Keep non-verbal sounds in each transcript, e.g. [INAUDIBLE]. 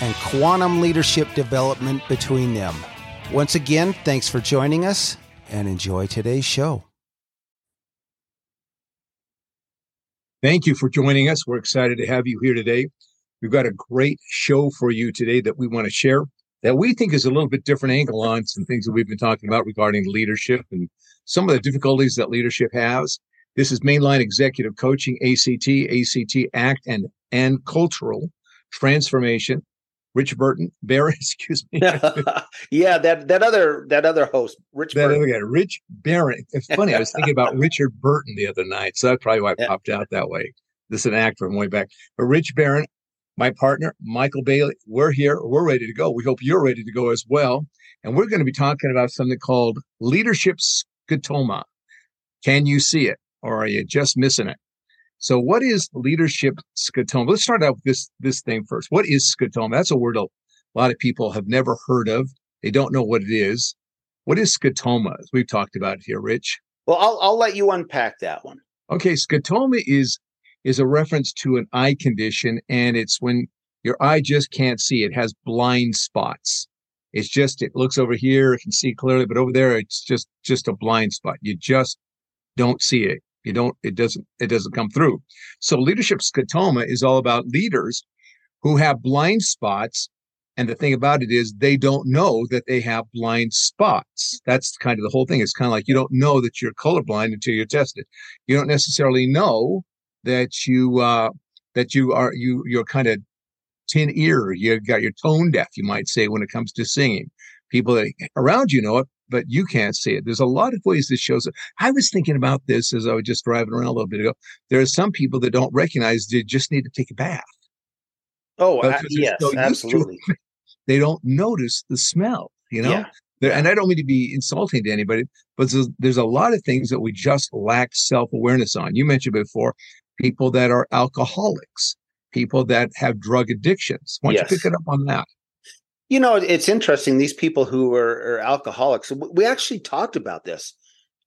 and quantum leadership development between them. Once again, thanks for joining us and enjoy today's show. Thank you for joining us. We're excited to have you here today. We've got a great show for you today that we want to share that we think is a little bit different angle on some things that we've been talking about regarding leadership and some of the difficulties that leadership has. This is Mainline Executive Coaching, ACT, ACT Act, and and Cultural Transformation. Rich Burton, [LAUGHS] Barron, excuse me. [LAUGHS] yeah, that that other that other host, Rich. That Burton. other guy, Rich Barron. It's funny. I was thinking about [LAUGHS] Richard Burton the other night, so that's probably why it Yeah. popped out that way. This is an actor from way back. But Rich Barron, my partner, Maikel Bailey, we're here. We're ready to go. We hope you're ready to go as well. And we're going to be talking about something called leadership scotoma. Can you see it, or are you just missing it? So, what is leadership scotoma? Let's start out with this this thing first. What is scotoma? That's a word a lot of people have never heard of. They don't know what it is. What is scotoma? We've talked about it here, Rich. Well, I'll I'll let you unpack that one. Okay, scotoma is is a reference to an eye condition, and it's when your eye just can't see. It has blind spots. It's just it looks over here, it can see clearly, but over there it's just just a blind spot. You just don't see it. You don't. It doesn't. It doesn't come through. So leadership scotoma is all about leaders who have blind spots. And the thing about it is they don't know that they have blind spots. That's kind of the whole thing. It's kind of like you don't know that you're colorblind until you're tested. You don't necessarily know that you uh, that you are you you're kind of tin ear. You got your tone deaf, you might say, when it comes to singing. People around you know it, but you can't see it. There's a lot of ways this shows up. I was thinking about this as I was just driving around a little bit ago. There are some people that don't recognize they just need to take a bath. Oh, uh, yes, so absolutely. [LAUGHS] They don't notice the smell, you know? Yeah. And I don't mean to be insulting to anybody, but there's, there's a lot of things that we just lack self awareness on. You mentioned before people that are alcoholics, people that have drug addictions. Why don't Yes. you pick it up on that? You know, it's interesting. These people who are, are alcoholics, we actually talked about this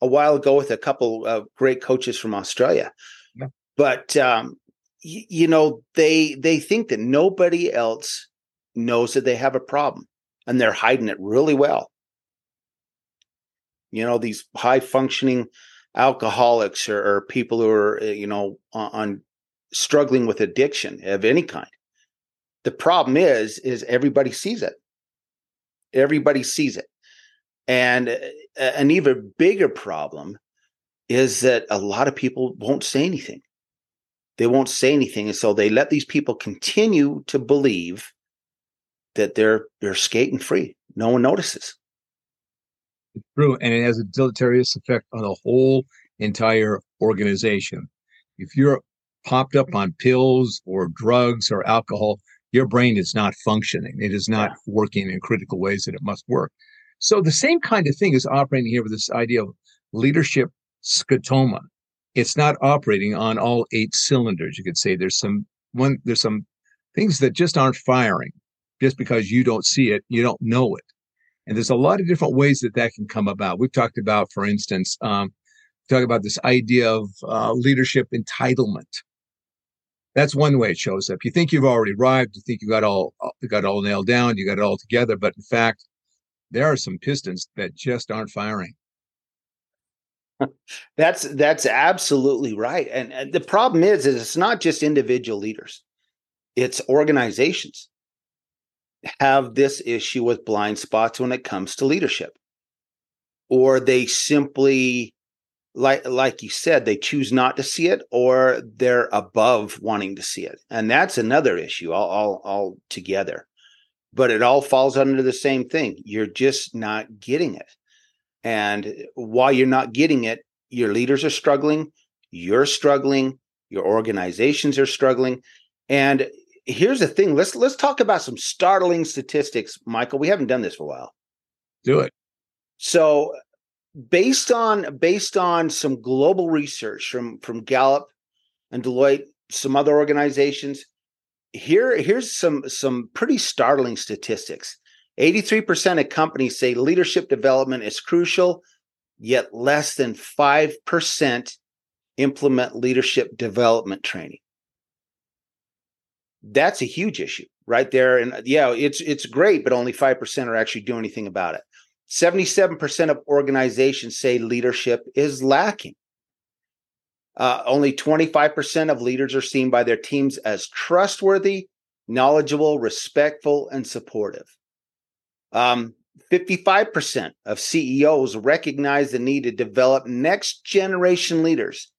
a while ago with a couple of great coaches from Australia. Yeah. But um, y- you know, they they think that nobody else knows that they have a problem, and they're hiding it really well. You know, these high functioning alcoholics or, or people who are uh, you know on, on struggling with addiction of any kind the problem is is everybody sees it everybody sees it and uh, an even bigger problem is that a lot of people won't say anything they won't say anything and so they let these people continue to believe that they're they're skating free no one notices It's true. And it has a deleterious effect on the whole entire organization. If you're popped up on pills or drugs or alcohol, your brain is not functioning. It is not Yeah. working in critical ways that it must work. So the same kind of thing is operating here with this idea of leadership scotoma. It's not operating on all eight cylinders. You could say there's some one there's some things that just aren't firing just because you don't see it, you don't know it. And there's a lot of different ways that that can come about. We've talked about, for instance, um, talk about this idea of uh, leadership entitlement. That's one way it shows up. You think you've already arrived. You think you got all uh, you got all nailed down. You got it all together. But in fact, there are some pistons that just aren't firing. [LAUGHS] That's that's absolutely right. And, and the problem is, is it's not just individual leaders; it's organizations. have this issue with blind spots when it comes to leadership or they simply like like you said they choose not to see it or they're above wanting to see it. And that's another issue all all, all together. But it all falls under the same thing. You're just not getting it. And while you're not getting it your leaders are struggling you're struggling your organizations are struggling. And here's the thing. Let's let's talk about some startling statistics Maikel. We haven't done this for a while. Do it. So based on based on some global research from from Gallup and Deloitte, some other organizations, here here's some some pretty startling statistics. 83% of companies say leadership development is crucial, yet less than 5% implement leadership development training. That's a huge issue right there and yeah, it's it's great but only 5% are actually doing anything about it. 77% of organizations say leadership is lacking. Uh, only 25% of leaders are seen by their teams as trustworthy, knowledgeable, respectful, and supportive. Um, 55% of CEOs recognize the need to develop next generation leaders,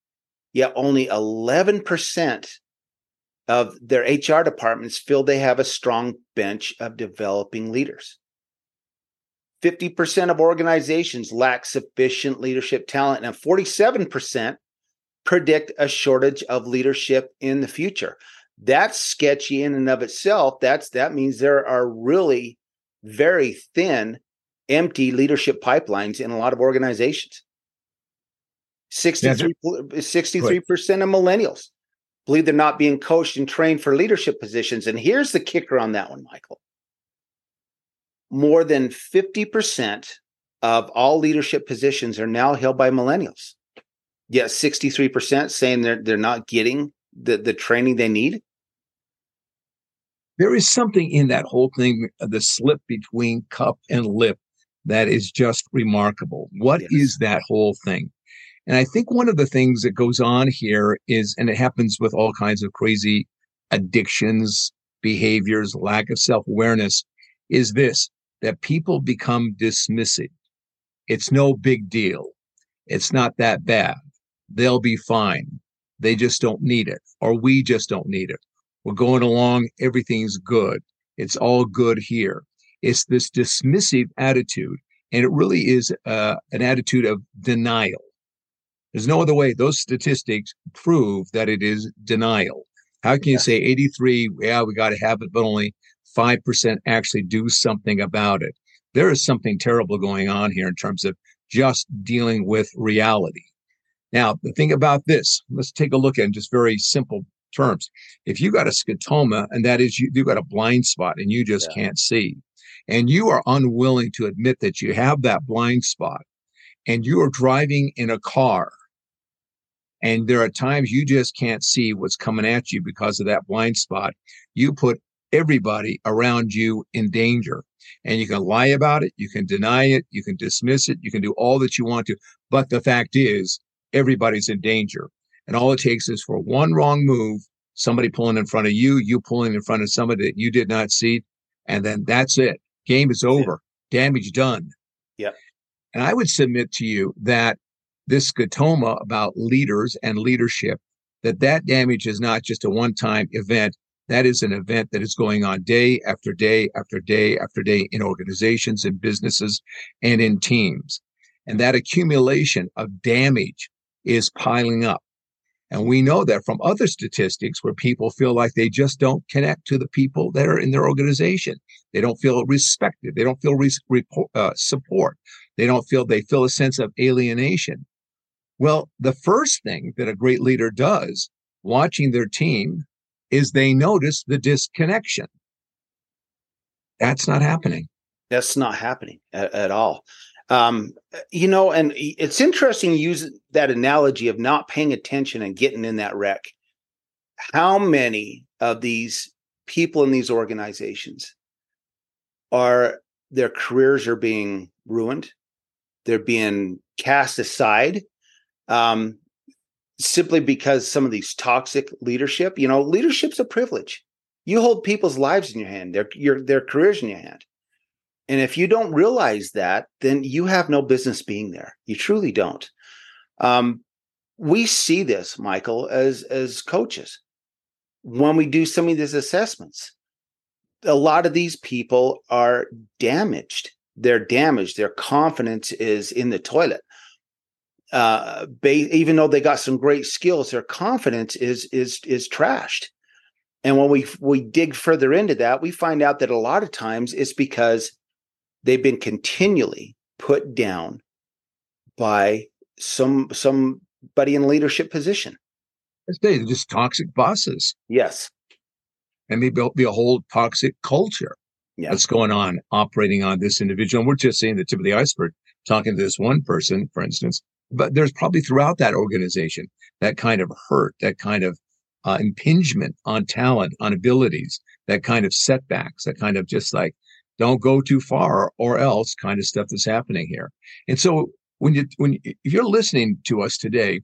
yet only 11% of their HR departments feel they have a strong bench of developing leaders. 50% of organizations lack sufficient leadership talent, and 47% predict a shortage of leadership in the future. That's sketchy in and of itself. That's that means there are really very thin, empty leadership pipelines in a lot of organizations. 63, 63% of millennials believe they're not being coached and trained for leadership positions. And here's the kicker on that one, Maikel more than 50% of all leadership positions are now held by millennials. Yet 63% saying they're they're not getting the, the training they need. There is something in that whole thing, uh, the slip between cup and lip, that is just remarkable. What yes. is that whole thing? And I think one of the things that goes on here is, and it happens with all kinds of crazy addictions, behaviors, lack of self awareness, is this that people become dismissive. It's no big deal. It's not that bad. They'll be fine. They just don't need it, or we just don't need it. We're going along. Everything's good. It's all good here. It's this dismissive attitude. And it really is uh, an attitude of denial. There's no other way. Those statistics prove that it is denial. How can you say 83? Yeah, we got to have it, but only 5% actually do something about it. There is something terrible going on here in terms of just dealing with reality. Now, the thing about this, let's take a look at in just very simple terms. If you got a scotoma, and that is you, you got a blind spot and you just yeah. can't see, and you are unwilling to admit that you have that blind spot, and you are driving in a car, and there are times you just can't see what's coming at you because of that blind spot, you put everybody around you in danger. And you can lie about it, you can deny it, you can dismiss it, you can do all that you want to. But the fact is, everybody's in danger. And all it takes is for one wrong move, somebody pulling in front of you, you pulling in front of somebody that you did not see, and then that's it. Game is over. Yeah. Damage done. Yep. And I would submit to you that this scotoma about leaders and leadership, that that damage is not just a one-time event. That is an event that is going on day after day after day after day in organizations and businesses and in teams. And that accumulation of damage is piling up. And we know that from other statistics where people feel like they just don't connect to the people that are in their organization. They don't feel respected. They don't feel re- report, uh, support. They don't feel, they feel a sense of alienation. Well, the first thing that a great leader does watching their team is they notice the disconnection. That's not happening. That's not happening at, at all. Um, you know, and it's interesting you use that analogy of not paying attention and getting in that wreck. How many of these people in these organizations are their careers are being ruined? They're being cast aside. Um, simply because some of these toxic leadership, you know, leadership's a privilege. You hold people's lives in your hand, their your their careers in your hand. And if you don't realize that, then you have no business being there. You truly don't. Um, we see this, Maikel, as as coaches when we do some of these assessments. A lot of these people are damaged. They're damaged. Their confidence is in the toilet. Uh, ba- even though they got some great skills, their confidence is is is trashed. And when we we dig further into that, we find out that a lot of times it's because they've been continually put down by some somebody in leadership position. They're just toxic bosses. Yes. And maybe be a whole toxic culture yeah. that's going on operating on this individual. And we're just seeing the tip of the iceberg, talking to this one person, for instance. But there's probably throughout that organization that kind of hurt, that kind of uh, impingement on talent, on abilities, that kind of setbacks, that kind of just like don't go too far or else kind of stuff that's happening here. And so when you when if you're listening to us today,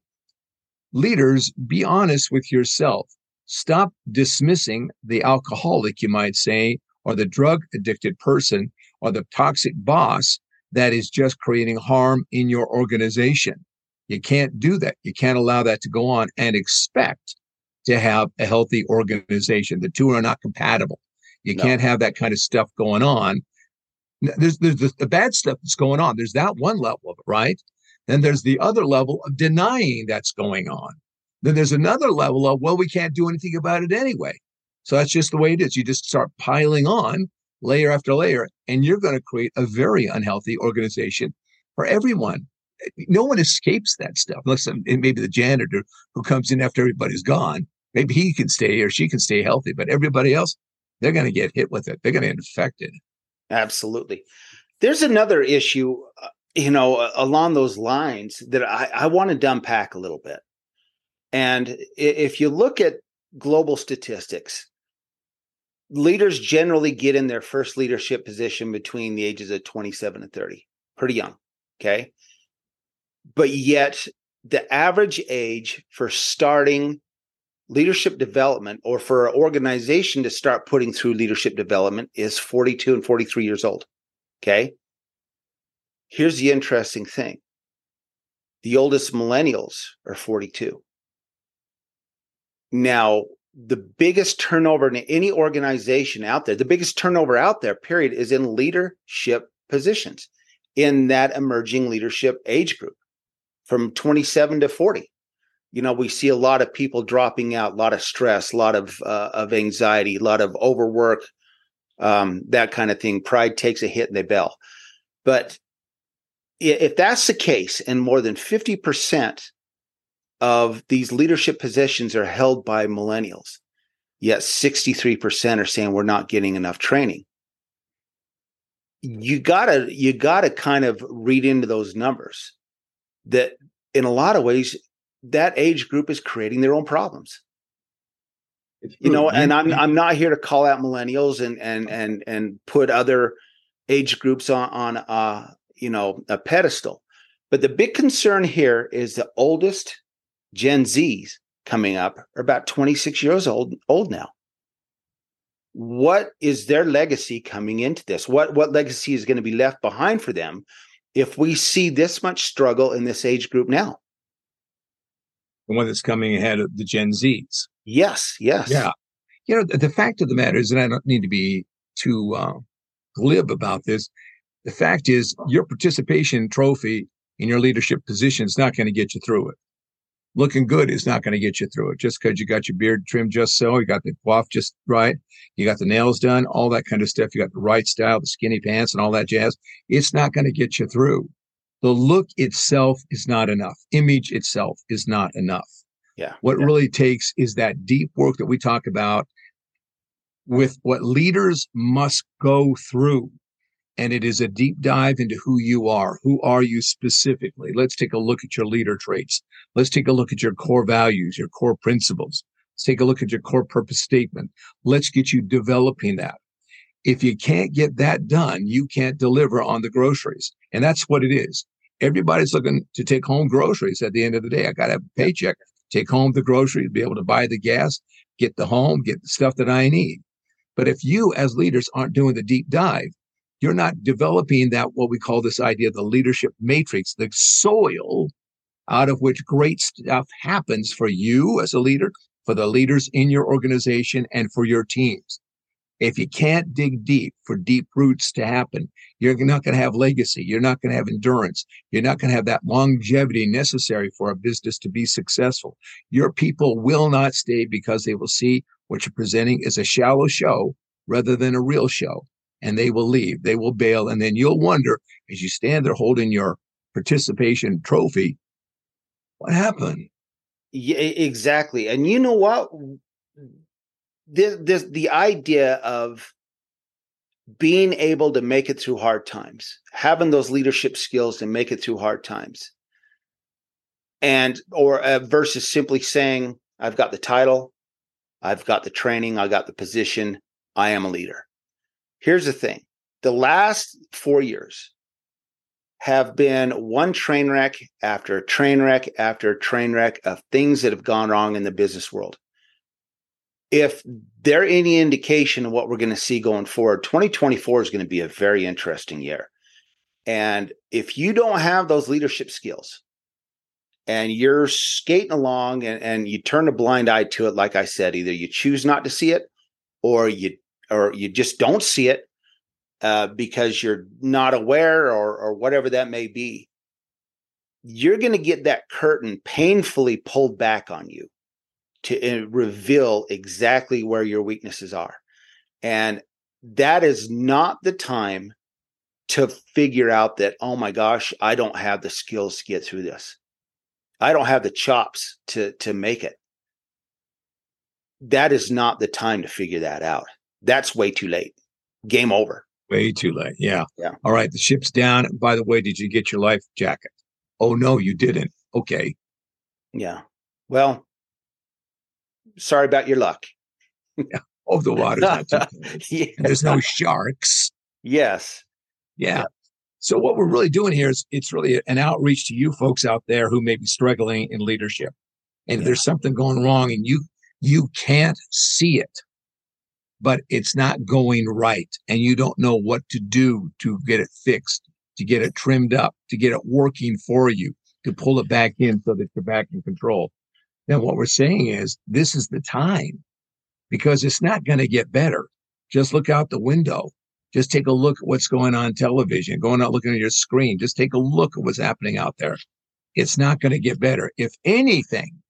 leaders, be honest with yourself. Stop dismissing the alcoholic, you might say, or the drug addicted person or the toxic boss that is just creating harm in your organization. You can't do that. You can't allow that to go on and expect to have a healthy organization. The two are not compatible. You no. can't have that kind of stuff going on. There's, there's the, the bad stuff that's going on. There's that one level of it, right? Then there's the other level of denying that's going on. Then there's another level of, well, we can't do anything about it anyway. So that's just the way it is. You just start piling on layer after layer, and you're going to create a very unhealthy organization for everyone. No one escapes that stuff, unless maybe the janitor who comes in after everybody's gone. Maybe he can stay or she can stay healthy, but everybody else, they're going to get hit with it. They're going to get infected. Absolutely. There's another issue, uh, you know, along those lines that I, I wanted to unpack a little bit. And if you look at global statistics, leaders generally get in their first leadership position between the ages of 27 and 30, pretty young. Okay. But yet, the average age for starting leadership development or for an organization to start putting through leadership development is 42 and 43 years old. Okay. Here's the interesting thing the oldest millennials are 42. Now, the biggest turnover in any organization out there, the biggest turnover out there, period, is in leadership positions in that emerging leadership age group from 27 to 40 you know we see a lot of people dropping out a lot of stress a lot of uh, of anxiety a lot of overwork um, that kind of thing. Pride takes a hit and they bail but if that's the case and more than 50% of these leadership positions are held by millennials. Yet 63% are saying we're not getting enough training. You gotta you gotta kind of read into those numbers that in a lot of ways that age group is creating their own problems. You know and i'm i'm not here to call out millennials and and and and put other age groups on on uh you know a pedestal. But the big concern here is the oldest gen z's coming up are about 26 years old old now what is their legacy coming into this what what legacy is going to be left behind for them if we see this much struggle in this age group now the one that's coming ahead of the Gen Zs. Yes, yes. Yeah. You know, the, the fact of the matter is, and I don't need to be too uh, glib about this, the fact is your participation trophy in your leadership position is not going to get you through it. Looking good is not going to get you through it. Just because you got your beard trimmed just so, you got the coif just right, you got the nails done, all that kind of stuff. You got the right style, the skinny pants, and all that jazz. It's not going to get you through the look itself is not enough. Image itself is not enough. Yeah. What yeah. really takes is that deep work that we talk about with what leaders must go through. And it is a deep dive into who you are. Who are you specifically? Let's take a look at your leader traits. Let's take a look at your core values, your core principles. Let's take a look at your core purpose statement. Let's get you developing that. If you can't get that done, you can't deliver on the groceries. And that's what it is everybody's looking to take home groceries at the end of the day. I got to have a paycheck, take home the groceries, be able to buy the gas, get the home, get the stuff that I need. But if you, as leaders, aren't doing the deep dive, you're not developing that what we call this idea of the leadership matrix, the soil out of which great stuff happens for you as a leader, for the leaders in your organization, and for your teams. If you can't dig deep for deep roots to happen, you're not going to have legacy. You're not going to have endurance. You're not going to have that longevity necessary for a business to be successful. Your people will not stay because they will see what you're presenting is a shallow show rather than a real show. And they will leave, they will bail. And then you'll wonder as you stand there holding your participation trophy, what happened? Yeah, exactly. And you know what? This, this, the idea of being able to make it through hard times, having those leadership skills to make it through hard times, and or uh, versus simply saying, "I've got the title, I've got the training, I got the position, I am a leader." Here's the thing: the last four years have been one train wreck after train wreck after train wreck of things that have gone wrong in the business world if there any indication of what we're going to see going forward, 2024 is going to be a very interesting year. And if you don't have those leadership skills and you're skating along and, and you turn a blind eye to it, like I said, either you choose not to see it or you or you just don't see it uh, because you're not aware or or whatever that may be, you're going to get that curtain painfully pulled back on you to uh, reveal exactly where your weaknesses are. And that is not the time to figure out that, oh my gosh, I don't have the skills to get through this. I don't have the chops to, to make it. That is not the time to figure that out. That's way too late. Game over. Way too late. Yeah. Yeah. All right. The ship's down. By the way, did you get your life jacket? Oh, no, you didn't. Okay. Yeah. Well, sorry about your luck. yeah. Oh, the water's not too [LAUGHS] yeah. There's no sharks. Yes. Yeah. yeah. So what we're really doing here is it's really an outreach to you folks out there who may be struggling in leadership. And yeah. there's something going wrong and you you can't see it, but it's not going right and you don't know what to do to get it fixed, to get it trimmed up, to get it working for you, to pull it back in so that you're back in control then what we're saying is this is the time because it's not going to get better. Just look out the window. Just take a look at what's going on television, going out looking at your screen. Just take a look at what's happening out there. It's not going to get better. If anything,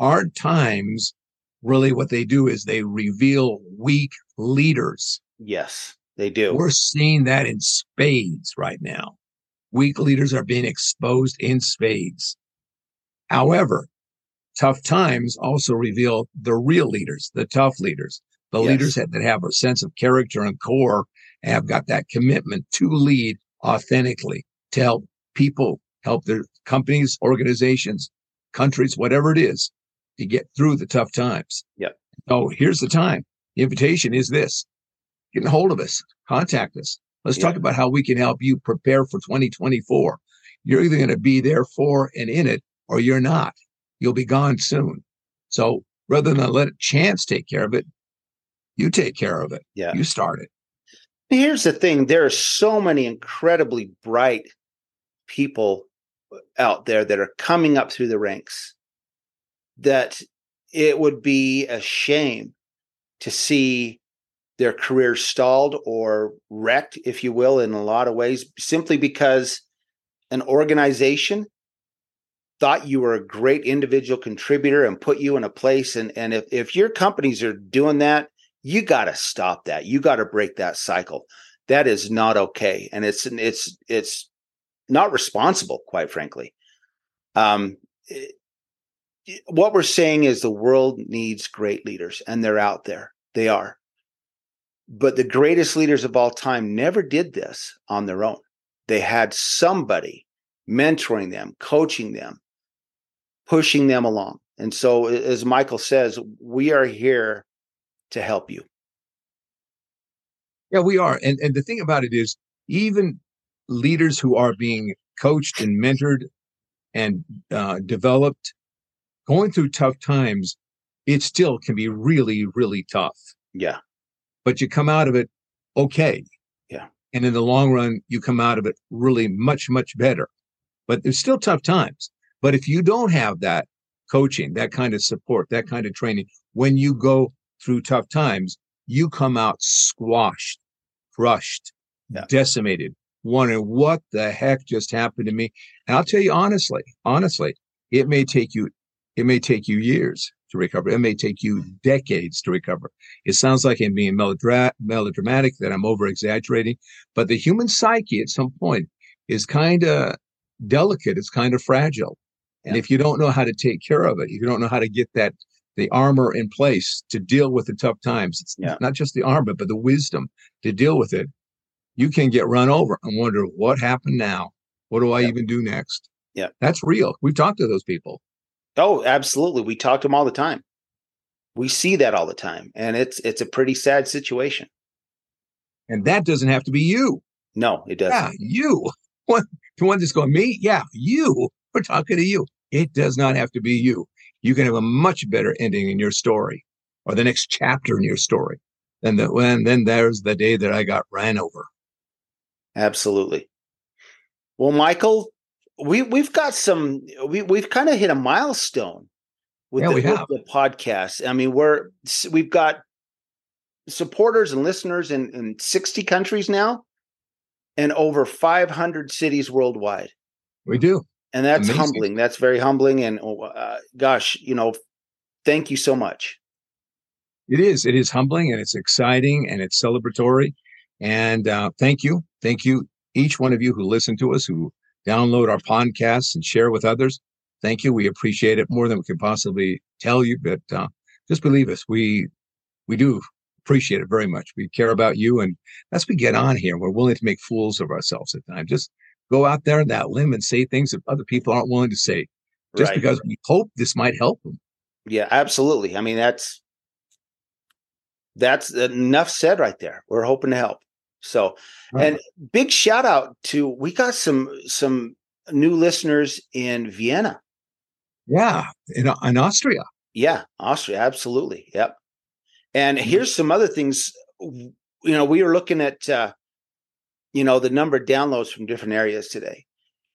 hard times really what they do is they reveal weak leaders. Yes, they do. We're seeing that in spades right now. Weak leaders are being exposed in spades. However, tough times also reveal the real leaders, the tough leaders, the yes. leaders that, that have a sense of character and core and have got that commitment to lead authentically, to help people, help their companies, organizations, countries, whatever it is, to get through the tough times. Yep. So here's the time. The invitation is this. Get a hold of us, contact us. Let's talk about how we can help you prepare for 2024. You're either going to be there for and in it, or you're not you'll be gone soon. So rather than let chance take care of it, you take care of it. Yeah. You start it. Here's the thing there are so many incredibly bright people out there that are coming up through the ranks that it would be a shame to see their career stalled or wrecked, if you will, in a lot of ways, simply because an organization thought you were a great individual contributor and put you in a place and and if, if your companies are doing that you got to stop that. You got to break that cycle. That is not okay and it's it's it's not responsible quite frankly. Um it, what we're saying is the world needs great leaders and they're out there they are but the greatest leaders of all time never did this on their own they had somebody mentoring them coaching them pushing them along. And so, as Maikel says, we are here to help you. Yeah, we are. And, and the thing about it is, even leaders who are being coached and mentored and uh, developed, going through tough times, it still can be really, really tough. Yeah. but you come out of it okay. Yeah. And in the long run, you come out of it really much, much better. But there's still tough times. But if you don't have that coaching, that kind of support, that kind of training, when you go through tough times, you come out squashed, crushed, Yeah. decimated, wondering what the heck just happened to me. And I'll tell you honestly, honestly, it may take you, it may take you years to recover. It may take you decades to recover. It sounds like I'm being melodra- melodramatic, that I'm over exaggerating, but the human psyche at some point is kind of delicate. It's kind of fragile. And Yeah. if you don't know how to take care of it, if you don't know how to get that the armor in place to deal with the tough times. It's Yeah. not just the armor, but the wisdom to deal with it. You can get run over and wonder what happened now. What do I Yeah. even do next? Yeah. That's real. We've talked to those people. Oh, absolutely. We talk to them all the time. We see that all the time, and it's it's a pretty sad situation. And that doesn't have to be you. No, it doesn't. Yeah, you. [LAUGHS] One, the one that's going, me? Yeah, you. We're talking to you. It does not have to be you. You can have a much better ending in your story or the next chapter in your story than the when then there's the day that I got ran over. Absolutely. Well, Maikel, we we've got some we we've kind of hit a milestone with, Yeah, the, with the podcast. I mean, we're we've got supporters and listeners in, in 60 countries now and over 500 cities worldwide. We do. And that's Amazing. humbling. That's very humbling. And uh, gosh, you know, thank you so much. It is. It is humbling and it's exciting and it's celebratory. And uh, thank you. Thank you, each one of you who listen to us, who download our podcasts and share with others. Thank you. We appreciate it more than we can possibly tell you. But uh, just believe us, we we do appreciate it very much. We care about you, and as we get on here, we're willing to make fools of ourselves at times. Just go out there on that limb and say things that other people aren't willing to say, just Right. because we hope this might help them. Yeah, absolutely. I mean, that's that's enough said right there. We're hoping to help. So, and big shout out to we got some some new listeners in Vienna. yeah, in, uh, in Austria. Yeah, Austria, absolutely. Yep. And mm-hmm. here's some other things. You know, we were looking at uh, you know the number of downloads from different areas today,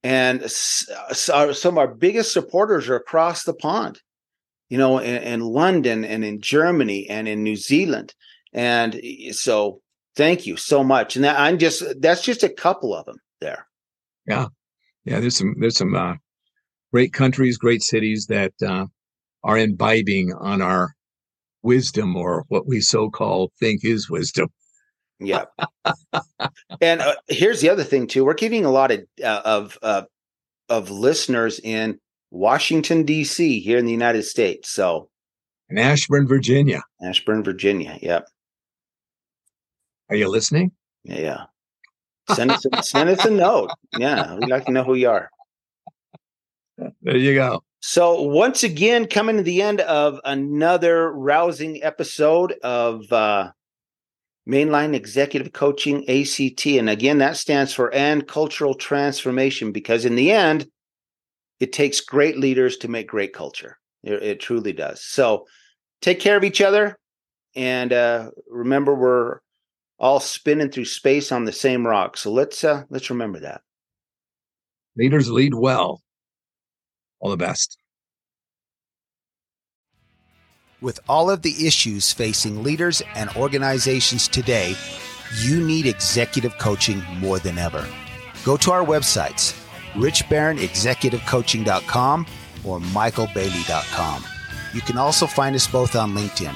and s- uh, s- uh, some of our biggest supporters are across the pond. You know, in, in London and in Germany and in New Zealand, and so thank you so much. And that, I'm just that's just a couple of them there. Yeah, yeah. there's some there's some uh, great countries, great cities that uh, are imbibing on our wisdom or what we so call think is wisdom. Yeah. and uh, here's the other thing too. We're getting a lot of uh, of uh, of listeners in Washington D.C. here in the United States. So In Ashburn, Virginia, Ashburn, Virginia. Yep. Are you listening? Yeah. Send us a, send us a note. Yeah, we'd like to know who you are. There you go. So once again, coming to the end of another rousing episode of uh, Mainline Executive Coaching ACT, and again, that stands for and cultural transformation. Because in the end, it takes great leaders to make great culture. It, it truly does. So take care of each other, and uh, remember, we're all spinning through space on the same rock. So let's uh, let's remember that. Leaders lead well. All the best. With all of the issues facing leaders and organizations today, you need executive coaching more than ever. Go to our websites, richbarronexecutivecoaching.com or michaelbailey.com. You can also find us both on LinkedIn.